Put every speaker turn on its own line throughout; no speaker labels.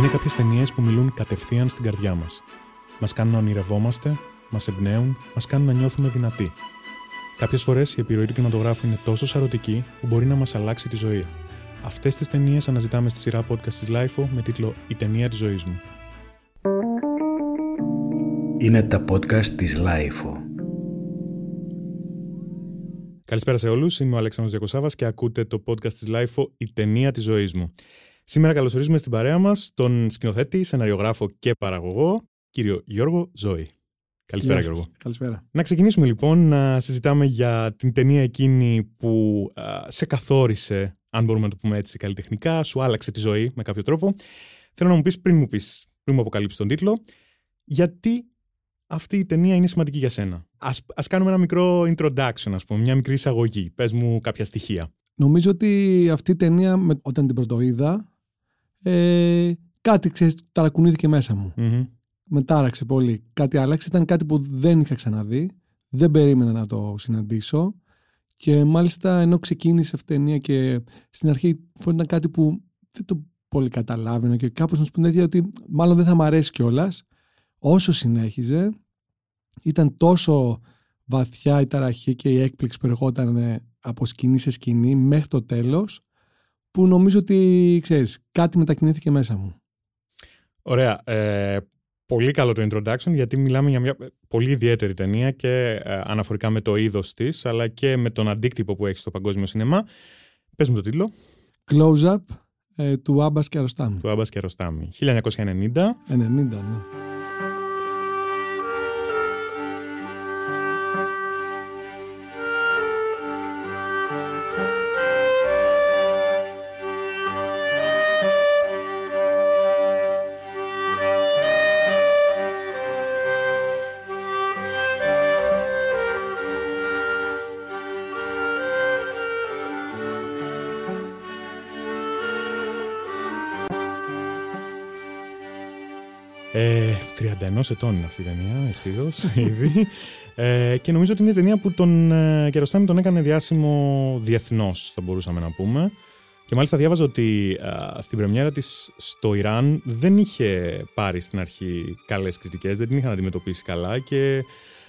Είναι κάποιες ταινίες που μιλούν κατευθείαν στην καρδιά μας. Μας κάνουν να ονειρευόμαστε, μας εμπνέουν, μας κάνουν να νιώθουμε δυνατοί. Κάποιες φορές η επιρροή του κινηματογράφου είναι τόσο σαρωτική που μπορεί να μας αλλάξει τη ζωή. Αυτές τις ταινίες αναζητάμε στη σειρά podcast της LIFO με τίτλο Η ταινία της ζωής μου.
Είναι τα podcast της LIFO.
Καλησπέρα σε όλους, είμαι ο Αλέξανδρος Διακοσάβας και ακούτε το podcast της LIFO «Η ταινία της ζωής μου». Σήμερα καλωσορίζουμε στην παρέα μας τον σκηνοθέτη, σεναριογράφο και παραγωγό, κύριο Γιώργο Ζώη. Καλησπέρα Γιώργο.
Καλησπέρα.
Να ξεκινήσουμε λοιπόν να συζητάμε για την ταινία εκείνη που σε καθόρισε, αν μπορούμε να το πούμε έτσι καλλιτεχνικά, σου άλλαξε τη ζωή με κάποιο τρόπο. Θέλω να μου πεις πριν μου πεις, πριν μου αποκαλύψεις τον τίτλο, γιατί αυτή η ταινία είναι σημαντική για σένα; Ας, ας κάνουμε ένα μικρό introduction, ας πούμε, μια μικρή εισαγωγή. Πες μου κάποια στοιχεία.
Νομίζω ότι αυτή η ταινία, όταν την πρωτοείδα, ε, κάτι ξέρεις, ταρακουνήθηκε μέσα μου.
Mm-hmm.
Με τάραξε πολύ. Κάτι άλλαξε. Ήταν κάτι που δεν είχα ξαναδεί. Δεν περίμενα να το συναντήσω. Και μάλιστα ενώ ξεκίνησε αυτή η ταινία και στην αρχή ήταν κάτι που δεν το πολύ καταλάβαινα και κάπως να σου πούνε ότι μάλλον δεν θα μ' αρέσει κιόλας. Όσο συνέχιζε, ήταν τόσο βαθιά η ταραχή και η έκπληξη που ερχόταν από σκηνή σε σκηνή μέχρι το τέλος που νομίζω ότι, ξέρεις, κάτι μετακινήθηκε μέσα μου.
Ωραία. Ε, πολύ καλό το introduction γιατί μιλάμε για μια πολύ ιδιαίτερη ταινία και ε, αναφορικά με το είδος της αλλά και με τον αντίκτυπο που έχει στο παγκόσμιο σινεμά. Πες μου το τίτλο.
Close Up ε, του Άμπας και Αροστάμι.
Του Άμπας και Αροστάμι. 1990. 90,
ναι.
Ε, 31 ετών είναι αυτή η ταινία, αισίω ήδη. Ε, και νομίζω ότι είναι μια ταινία που τον ε, Κεροστάμι τον έκανε διάσημο διεθνώς, θα μπορούσαμε να πούμε. Και μάλιστα διάβαζα ότι ε, στην πρεμιέρα της στο Ιράν δεν είχε πάρει στην αρχή καλές κριτικές, δεν την είχαν αντιμετωπίσει καλά και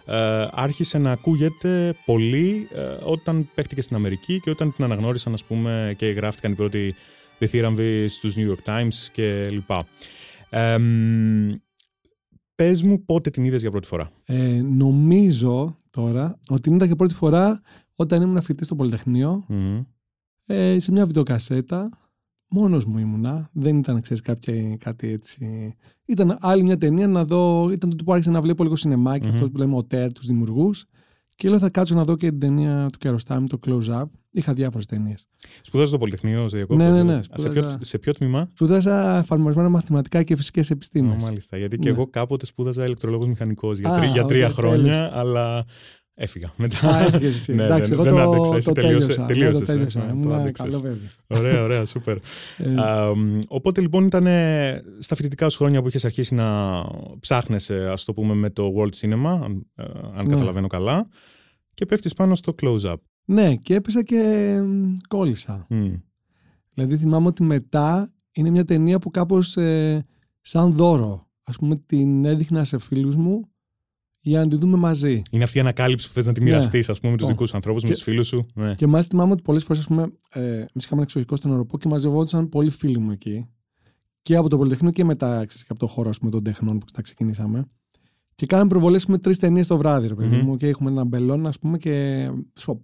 ε, άρχισε να ακούγεται πολύ όταν παίχτηκε στην Αμερική και όταν την αναγνώρισαν ας πούμε και γράφτηκαν οι πρώτοι διθύραμβοι στους New York Times και λοιπά. Ε, πες μου πότε την είδες για πρώτη φορά.
Ε, νομίζω τώρα ότι την είδα για πρώτη φορά όταν ήμουν φοιτητής στο πολυτεχνειο ε, σε μια βιντεοκασέτα. Μόνος μου ήμουνα. Δεν ήταν, ξέρεις, κάποια, κάτι έτσι. Ήταν άλλη μια ταινία να δω. Ήταν το που άρχισα να βλέπω λίγο σινεμάκι, mm-hmm. αυτό που λέμε ο ΤΕΡ, τους δημιουργούς. Και λέω θα κάτσω να δω και την ταινία του Κεροστάμι, το Close Up. Είχα διάφορες ταινίες.
Σπούδαζα στο Πολυτεχνείο, σε
Ναι, ναι, ναι.
Σε, ποιο, σε ποιο τμήμα;
Σπούδαζα εφαρμοσμένα μαθηματικά και φυσικές επιστήμες.
μάλιστα. Γιατί ναι. και εγώ κάποτε σπούδαζα ηλεκτρολόγος μηχανικός για, τρι, για τρία χρόνια, αλλά Έφυγα μετά.
Α, εσύ. ναι,
Εντάξει,
εγώ
δεν
το,
άντεξα.
Εσύ
τελείωσε.
Το
τελείωσες,
το τέλειωσα.
ε,
το καλό παιδί.
Ωραία, ωραία, σούπερ. ε, οπότε λοιπόν ήταν στα φοιτητικά σου χρόνια που είχες αρχίσει να ψάχνεσαι, ας το πούμε, με το World Cinema, αν, ε, αν ναι. καταλαβαίνω καλά, και πέφτεις πάνω στο close-up.
Ναι, και έπεσα και κόλλησα.
Mm.
Δηλαδή θυμάμαι ότι μετά είναι μια ταινία που κάπως ε, σαν δώρο, ας πούμε, την έδειχνα σε φίλους μου για να τη δούμε μαζί.
Είναι αυτή η ανακάλυψη που θες να τη μοιραστείς, ναι. ας πούμε, με τους δικούς ανθρώπους, με τους φίλους σου. Ναι.
Και μάλιστα θυμάμαι ότι πολλές φορές, ας πούμε, ε, εμείς είχαμε ένα εξωτερικό στον Ευρωπό και μαζευόντουσαν πολλοί φίλοι μου εκεί. Και από το Πολυτεχνείο και μετά, ξέρεις, και από το χώρο ας πούμε, των τεχνών που τα ξεκινήσαμε. Και κάναμε προβολές με τρεις ταινίες το βράδυ, ρε παιδί mm-hmm. μου. Και έχουμε ένα μπελόν, ας πούμε, και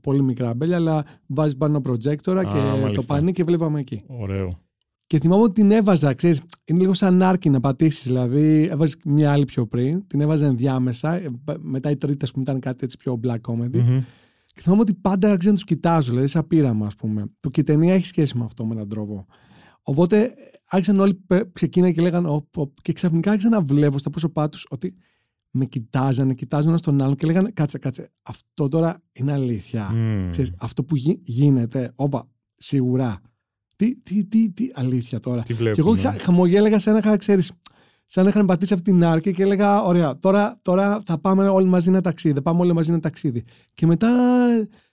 πολύ μικρά μπέλια, αλλά βάζεις πάνω προτζέκτορα και μάλιστα. το πανί και βλέπαμε εκεί.
Ωραίο.
Και θυμάμαι ότι την έβαζα, ξέρεις, είναι λίγο σαν άρκη να πατήσεις. Δηλαδή, έβαζες μια άλλη πιο πριν, την έβαζα ενδιάμεσα. Ε, μετά η τρίτη, ας πούμε, ήταν κάτι έτσι πιο black comedy.
Mm-hmm.
Και θυμάμαι ότι πάντα άρχισα να τους κοιτάζω, δηλαδή, σαν πείραμα, ας πούμε. Που και η ταινία έχει σχέση με αυτό με έναν τρόπο. Οπότε άρχισαν όλοι, ξεκίναγαν και λέγανε, και ξαφνικά άρχισα να βλέπω στα πρόσωπά τους ότι με κοιτάζανε, κοιτάζανε στον άλλον και λέγανε κάτσε, κάτσε, αυτό τώρα είναι αλήθεια.
Mm.
Ξέρεις, αυτό που γι, γίνεται, όπα, σίγουρα. Τι, τι, τι, τι αλήθεια τώρα.
Τι βλέπουμε;
και εγώ χα, χαμογέλεγα σαν να είχα, ξέρεις, σαν να είχαν πατήσει αυτή την άρκη και έλεγα, ωραία, τώρα, τώρα θα πάμε όλοι μαζί ένα ταξίδι, πάμε όλοι μαζί ένα ταξίδι. Και μετά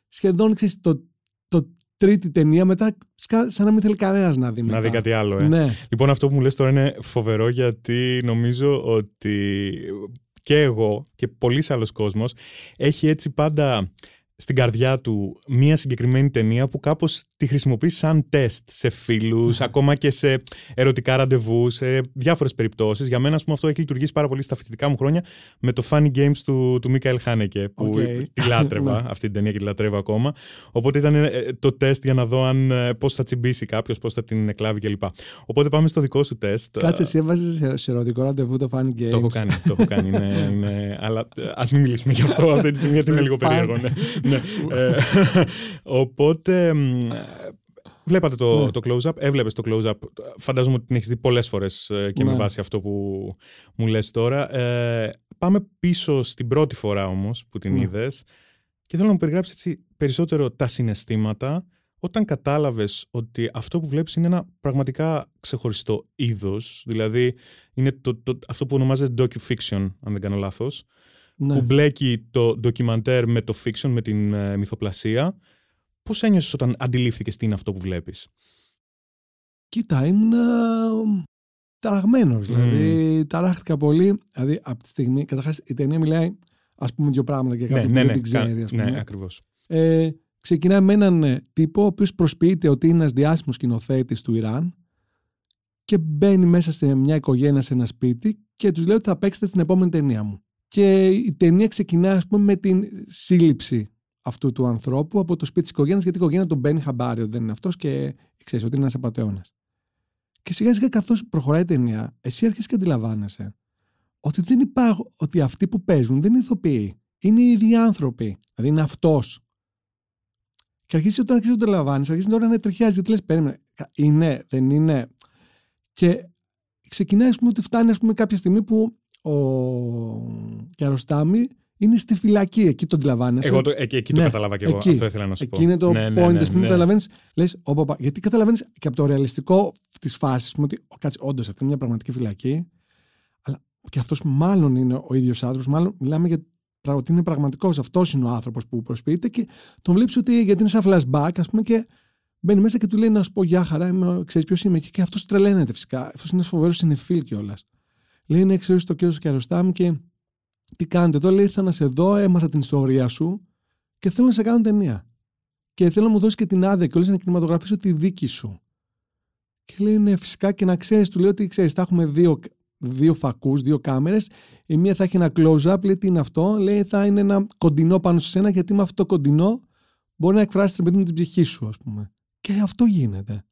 σχεδόν, ξέρεις, το, το τρίτη ταινία μετά σαν να μην θέλει κανένας να δει μετά.
Να δει κάτι άλλο, ε.
Ναι.
Λοιπόν, αυτό που μου λες τώρα είναι φοβερό γιατί νομίζω ότι και εγώ και πολλοί άλλος κόσμος έχει έτσι πάντα στην καρδιά του μία συγκεκριμένη ταινία που κάπως τη χρησιμοποιείς σαν τεστ σε φίλους, ακόμα και σε ερωτικά ραντεβού, σε διάφορες περιπτώσεις. Για μένα, αυτό έχει λειτουργήσει πάρα πολύ στα φοιτητικά μου χρόνια με το Funny Games του, του Μίκαελ Χάνεκε, που
Okay.
τη λάτρευα,
Ναι.
αυτή την ταινία και τη λατρεύω ακόμα. Οπότε ήταν ε, το τεστ για να δω αν, ε, πώς θα τσιμπήσει κάποιος, πώς θα την εκλάβει κλπ. Οπότε πάμε στο δικό σου τεστ.
Κάτσε, εσύ έβαζες σε, σε ερωτικό ραντεβού το Funny Games.
Το έχω κάνει, το έχω κάνει. Είναι, είναι, αλλά ας μην μιλήσουμε γι' αυτό αυτή τη στιγμή, γιατί είναι λίγο περίεργο. Ναι. Ναι. Ε, οπότε. μ, Βλέπατε το,
Ναι.
το close-up, έβλεπες το close-up. Φαντάζομαι ότι την έχεις δει πολλές φορές και με
Ναι.
βάση αυτό που μου λες τώρα. Ε, πάμε πίσω στην πρώτη φορά όμως που την
Ναι.
είδες και θέλω να μου περιγράψεις έτσι περισσότερο τα συναισθήματα όταν κατάλαβες ότι αυτό που βλέπεις είναι ένα πραγματικά ξεχωριστό είδος, δηλαδή είναι το, το, αυτό που ονομάζεται docu-fiction, αν δεν κάνω λάθος,
Ναι.
που μπλέκει το ντοκιμαντέρ με το fiction, με την ε, μυθοπλασία. Πώς ένιωσες όταν αντιλήφθηκες τι είναι αυτό που βλέπεις;
Κοίτα, ήμουν ταραγμένος. Δηλαδή, ταράχτηκα πολύ. Δηλαδή, από τη στιγμή. Καταρχάς, η ταινία μιλάει, ας πούμε, δύο πράγματα για κάποιον που δεν την ξέρει. ας πούμε.
ναι, ακριβώς.
Ε, ξεκινάει με έναν ε, τύπο ο οποίος προσποιείται ότι είναι ένας διάσημος σκηνοθέτης του Ιράν και μπαίνει μέσα σε μια οικογένεια σε ένα σπίτι και τους λέει ότι θα παίξετε στην επόμενη ταινία μου. Και η ταινία ξεκινάει, ας πούμε, με την σύλληψη αυτού του ανθρώπου από το σπίτι της οικογένειας, γιατί η οικογένεια τον μπαίνει χαμπάρι ότι δεν είναι αυτός και ξέρεις ότι είναι ένας απαταιώνας. Και σιγά σιγά καθώς προχωράει η ταινία, εσύ αρχίζεις και αντιλαμβάνεσαι ότι δεν υπάρχουν, ότι αυτοί που παίζουν δεν είναι ηθοποιοί. Είναι οι ίδιοι άνθρωποι. Δηλαδή είναι αυτός. Και αρχίζεις όταν αρχίζεις να το αντιλαμβάνεις, αρχίζεις τώρα να τριχιάζει. Γιατί λες, περίμενε. Είναι, δεν είναι. Και ξεκινάει, ας πούμε, ότι φτάνει ας πούμε, κάποια στιγμή που ο Κιαροστάμι είναι στη φυλακή. Εκεί το αντιλαμβάνεσαι.
Εγώ το, εκεί, εκεί
Ναι,
το κατάλαβα και εγώ.
εκεί.
Αυτό ήθελα να σου
Εκεί
πω.
είναι το
Ναι, ναι,
point,
ναι,
ας πούμε,
ναι.
καταλαβαίνεις. Λες, γιατί καταλαβαίνεις και από το ρεαλιστικό της φάσης, ότι «Ω, κάτσε, όντως αυτή είναι μια πραγματική φυλακή. Αλλά και αυτός μάλλον είναι ο ίδιος άνθρωπος, μάλλον μιλάμε για πρα- ότι είναι πραγματικός. Αυτός είναι ο άνθρωπος που προσποιείται και τον βλέπεις ότι γιατί είναι σαν flashback, ας πούμε, και μπαίνει μέσα και του λέει να σου πω γεια χαρά, ξέρεις ποιος είμαι. Και, και αυτός τρελαίνεται φυσικά. Αυτός είναι φοβερός συνεφίλ κιόλας. Λέει, ναι, ξέρω το κύριος Κιαροστάμ και τι κάνετε εδώ. Λέει, ήρθα να σε δω, έμαθα την ιστορία σου και θέλω να σε κάνω ταινία. Και θέλω να μου δώσεις και την άδεια και όλες να κινηματογραφήσω τη δίκη σου. Και λέει, ναι, φυσικά και να ξέρεις, του λέω ότι ξέρεις, θα έχουμε δύο, δύο φακούς, δύο κάμερες. Η μία θα έχει ένα close-up, λέει τι είναι αυτό; Λέει, θα είναι ένα κοντινό πάνω σε σένα, γιατί με αυτό το κοντινό μπορεί να εκφράσεις την παιδί με την ψυχή σου, ας πούμε. Και αυτό γίνεται.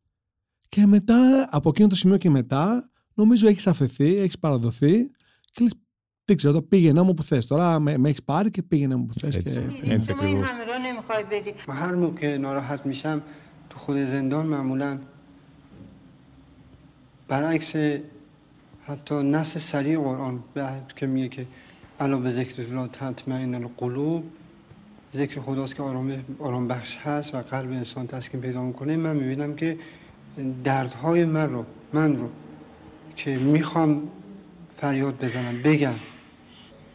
Και μετά, από εκείνο το σημείο και μετά, νομίζω έχει αφαιθεί, έχει παραδοθεί και λε, δεν ξέρω, το πήγαινε μου που θε. Τώρα με, με έχει πάρει και πήγαινε μου που θε.
Έτσι.
Και...
Έτσι
شما این
ακριβώς.
همه راه نمیخوای بری
و هر موقع که ناراحت میشم تو خود زندان معمولا برعکس حتی نص سریع قرآن به- که میگه که علا به ذکر الله تطمئن القلوب ذکر خداست که آرام, آرام بخش هست و قلب انسان تسکین پیدا میکنه من میبینم که دردهای من رو من رو که می‌خوام فریاد بزنم بگم.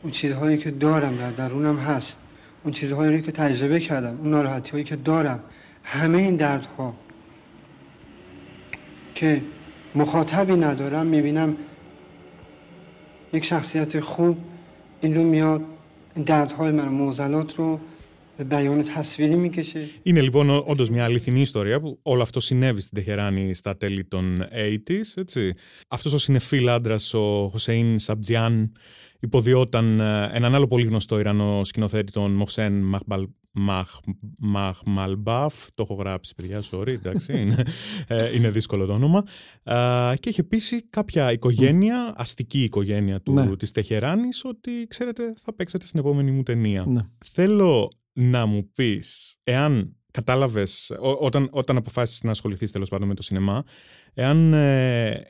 اون چیزهایی که دارم در درونم هست. اون چیزهایی که تجربه کردم اون ناراحتی هایی که دارم. همه این دردها که مخاطبی ندارم می‌بینم یک شخصیت خوب این رو میاد این دردهای من موزلات رو
Είναι λοιπόν όντως μια αληθινή ιστορία που όλο αυτό συνέβη στην Τεχεράνη στα τέλη των 80s. Ο συνεφίλ άντρας, ο Χωσέιν Σαμπτζιάν, υποδιόταν ε, έναν άλλο πολύ γνωστό Ιρανό σκηνοθέτη, τον Μοχσέν Μαχμπαλ, Μαχ, Μαχμαλμπαφ, το έχω γράψει παιδιά, sorry, εντάξει, είναι, ε, είναι δύσκολο το όνομα, ε, και είχε πείσει κάποια οικογένεια, αστική οικογένεια του,
ναι.
της Τεχεράνης, ότι ξέρετε θα παίξετε στην επόμενη μου ταινία.
Ναι.
Θέλω να μου πεις, εάν κατάλαβες, ό- όταν, όταν αποφάσισες να ασχοληθείς τέλος πάντων με το σινεμά, εάν ε,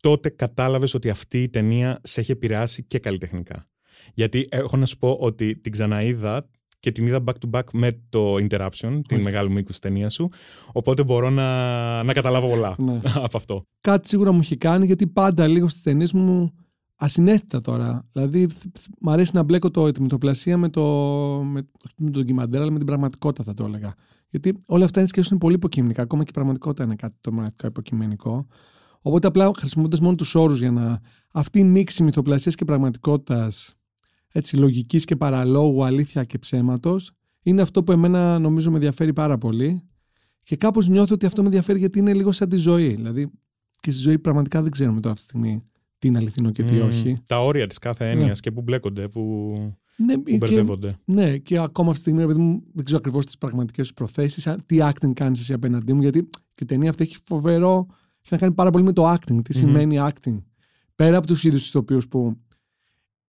τότε κατάλαβες ότι αυτή η ταινία σε έχει επηρεάσει και καλλιτεχνικά. Γιατί έχω να σου πω ότι την ξαναείδα και την είδα back to back με το Interruption, την μεγάλη μήκου ταινία σου. Οπότε μπορώ να, να καταλάβω πολλά
Ναι.
από αυτό.
κάτι σίγουρα μου έχει κάνει γιατί πάντα λίγο στις ταινίες μου ασυναίσθητα τώρα. Δηλαδή, θ- θ- μ' αρέσει να μπλέκω το, τη μυθοπλασία με το, με, όχι με το ντοκιμαντέρ, αλλά με την πραγματικότητα, θα το έλεγα. Γιατί όλα αυτά είναι σκέψεις είναι πολύ υποκειμενικά. Ακόμα και η πραγματικότητα είναι κάτι το μοναδικό υποκειμενικό. Οπότε απλά χρησιμοποιώντας μόνο τους όρους για να. Αυτή η μίξη μυθοπλασίας και πραγματικότητας, έτσι λογικής και παραλόγου, αλήθεια και ψέματος, είναι αυτό που εμένα νομίζω με ενδιαφέρει πάρα πολύ. Και κάπως νιώθω ότι αυτό με ενδιαφέρει γιατί είναι λίγο σαν τη ζωή. Δηλαδή, και στη ζωή πραγματικά δεν ξέρουμε τώρα αυτή τη στιγμή τι είναι αληθινό και τι όχι.
Τα όρια της κάθε έννοιας ναι. και που μπλέκονται, που,
ναι,
που μπερδεύονται.
Και, ναι, και ακόμα αυτή τη στιγμή, επειδή μου, δεν ξέρω ακριβώς τις πραγματικές σου προθέσεις, τι acting κάνεις εσύ απέναντί μου, γιατί και η ταινία αυτή έχει φοβερό. Έχει να κάνει πάρα πολύ με το acting. Τι mm σημαίνει acting; Πέρα από τους ίδιους ηθοποιού που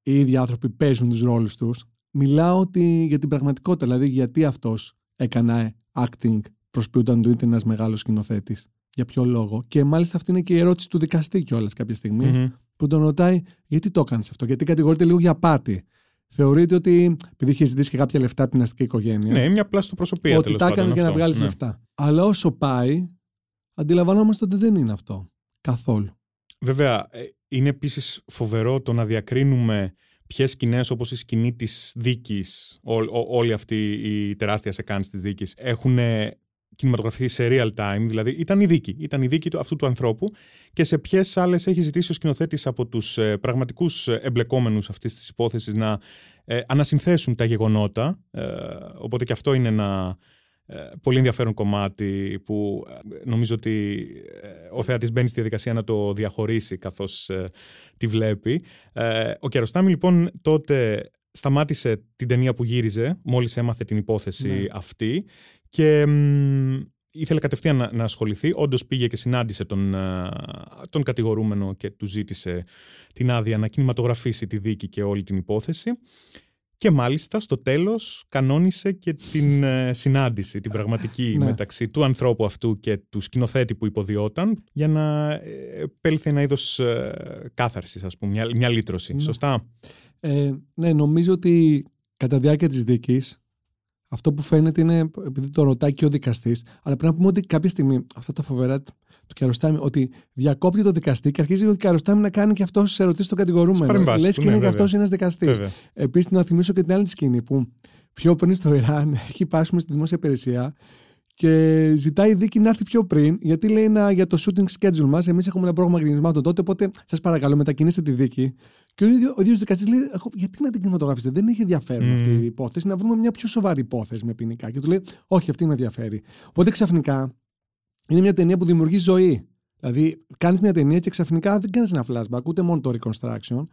οι ίδιοι άνθρωποι παίζουν τους ρόλους τους, μιλάω ότι, για την πραγματικότητα. Δηλαδή, γιατί αυτός έκανε acting προσποιούνταν του είτε ένας μεγάλος σκηνοθέτης. Για ποιο λόγο; Και μάλιστα αυτή είναι και η ερώτηση του δικαστή κιόλας κάποια στιγμή, που τον ρωτάει γιατί το έκανε αυτό, γιατί κατηγορείται λίγο για πάτη. Θεωρείται ότι επειδή είχε ζητήσει και κάποια λεφτά από την αστική οικογένεια.
Ναι, μια πλαστοπροσωπία.
Ότι τα έκανες για να βγάλεις ναι. λεφτά. Αλλά όσο πάει, αντιλαμβανόμαστε ότι δεν είναι αυτό. Καθόλου.
Βέβαια, ε, είναι επίσης φοβερό το να διακρίνουμε ποιες σκηνές, όπως η σκηνή της δίκης, όλη αυτή η τεράστια σεκάνση της δίκης, έχουν κινηματογραφηθεί σε real time, δηλαδή ήταν η δίκη, ήταν η δίκη του, αυτού του ανθρώπου και σε ποιες άλλες έχει ζητήσει ο σκηνοθέτης από τους ε, πραγματικούς ε, εμπλεκόμενους αυτής της υπόθεσης να ε, ανασυνθέσουν τα γεγονότα. Ε, οπότε και αυτό είναι ένα ε, πολύ ενδιαφέρον κομμάτι που νομίζω ότι ο θεατής μπαίνει στη διαδικασία να το διαχωρίσει καθώς τη βλέπει. Ο Κιαροστάμι λοιπόν τότε σταμάτησε την ταινία που γύριζε μόλις έμαθε την υπόθεση ναι. αυτή και ήθελε κατευθείαν να, να ασχοληθεί. Όντως πήγε και συνάντησε τον, τον κατηγορούμενο και του ζήτησε την άδεια να κινηματογραφήσει τη δίκη και όλη την υπόθεση. Και μάλιστα στο τέλος κανόνισε και την ε, συνάντηση, την πραγματική ναι. μεταξύ του ανθρώπου αυτού και του σκηνοθέτη που υποδιόταν για να ε, επέλθει ένα είδος ε, κάθαρσης, ας πούμε, μια, μια λύτρωση. Ναι. Σωστά;
Ε, ναι, νομίζω ότι κατά διάρκεια της δίκης αυτό που φαίνεται είναι, επειδή το ρωτάει και ο δικαστής, αλλά πρέπει να πούμε ότι κάποια στιγμή, αυτά τα φοβερά του Κιαροστάμι, ότι διακόπτει το δικαστή και αρχίζει ο Κιαροστάμι να κάνει και αυτός τις ερωτήσεις στον κατηγορούμενο. Λες και είναι και αυτός ένας δικαστής. Επίσης, να θυμίσω και την άλλη σκηνή που πιο πριν στο Ιράν έχει πάσει στη δημόσια υπηρεσία και ζητάει η δίκη να έρθει πιο πριν, γιατί λέει να, για το shooting schedule μας, εμείς έχουμε ένα πρόγραμμα γυρισμάτων τότε, οπότε σας παρακαλώ μετακινήστε τη δίκη. Και ο ίδιο, ο ίδιος δικαστής λέει: Γιατί να την κινηματογραφήσετε, δεν έχει ενδιαφέρον mm. αυτή η υπόθεση, να βρούμε μια πιο σοβαρή υπόθεση με ποινικά. Και του λέει: Όχι, αυτή με ενδιαφέρει. Οπότε ξαφνικά είναι μια ταινία που δημιουργεί ζωή. Δηλαδή, κάνεις μια ταινία και ξαφνικά δεν κάνεις ένα flashback, ούτε μόνο το reconstruction.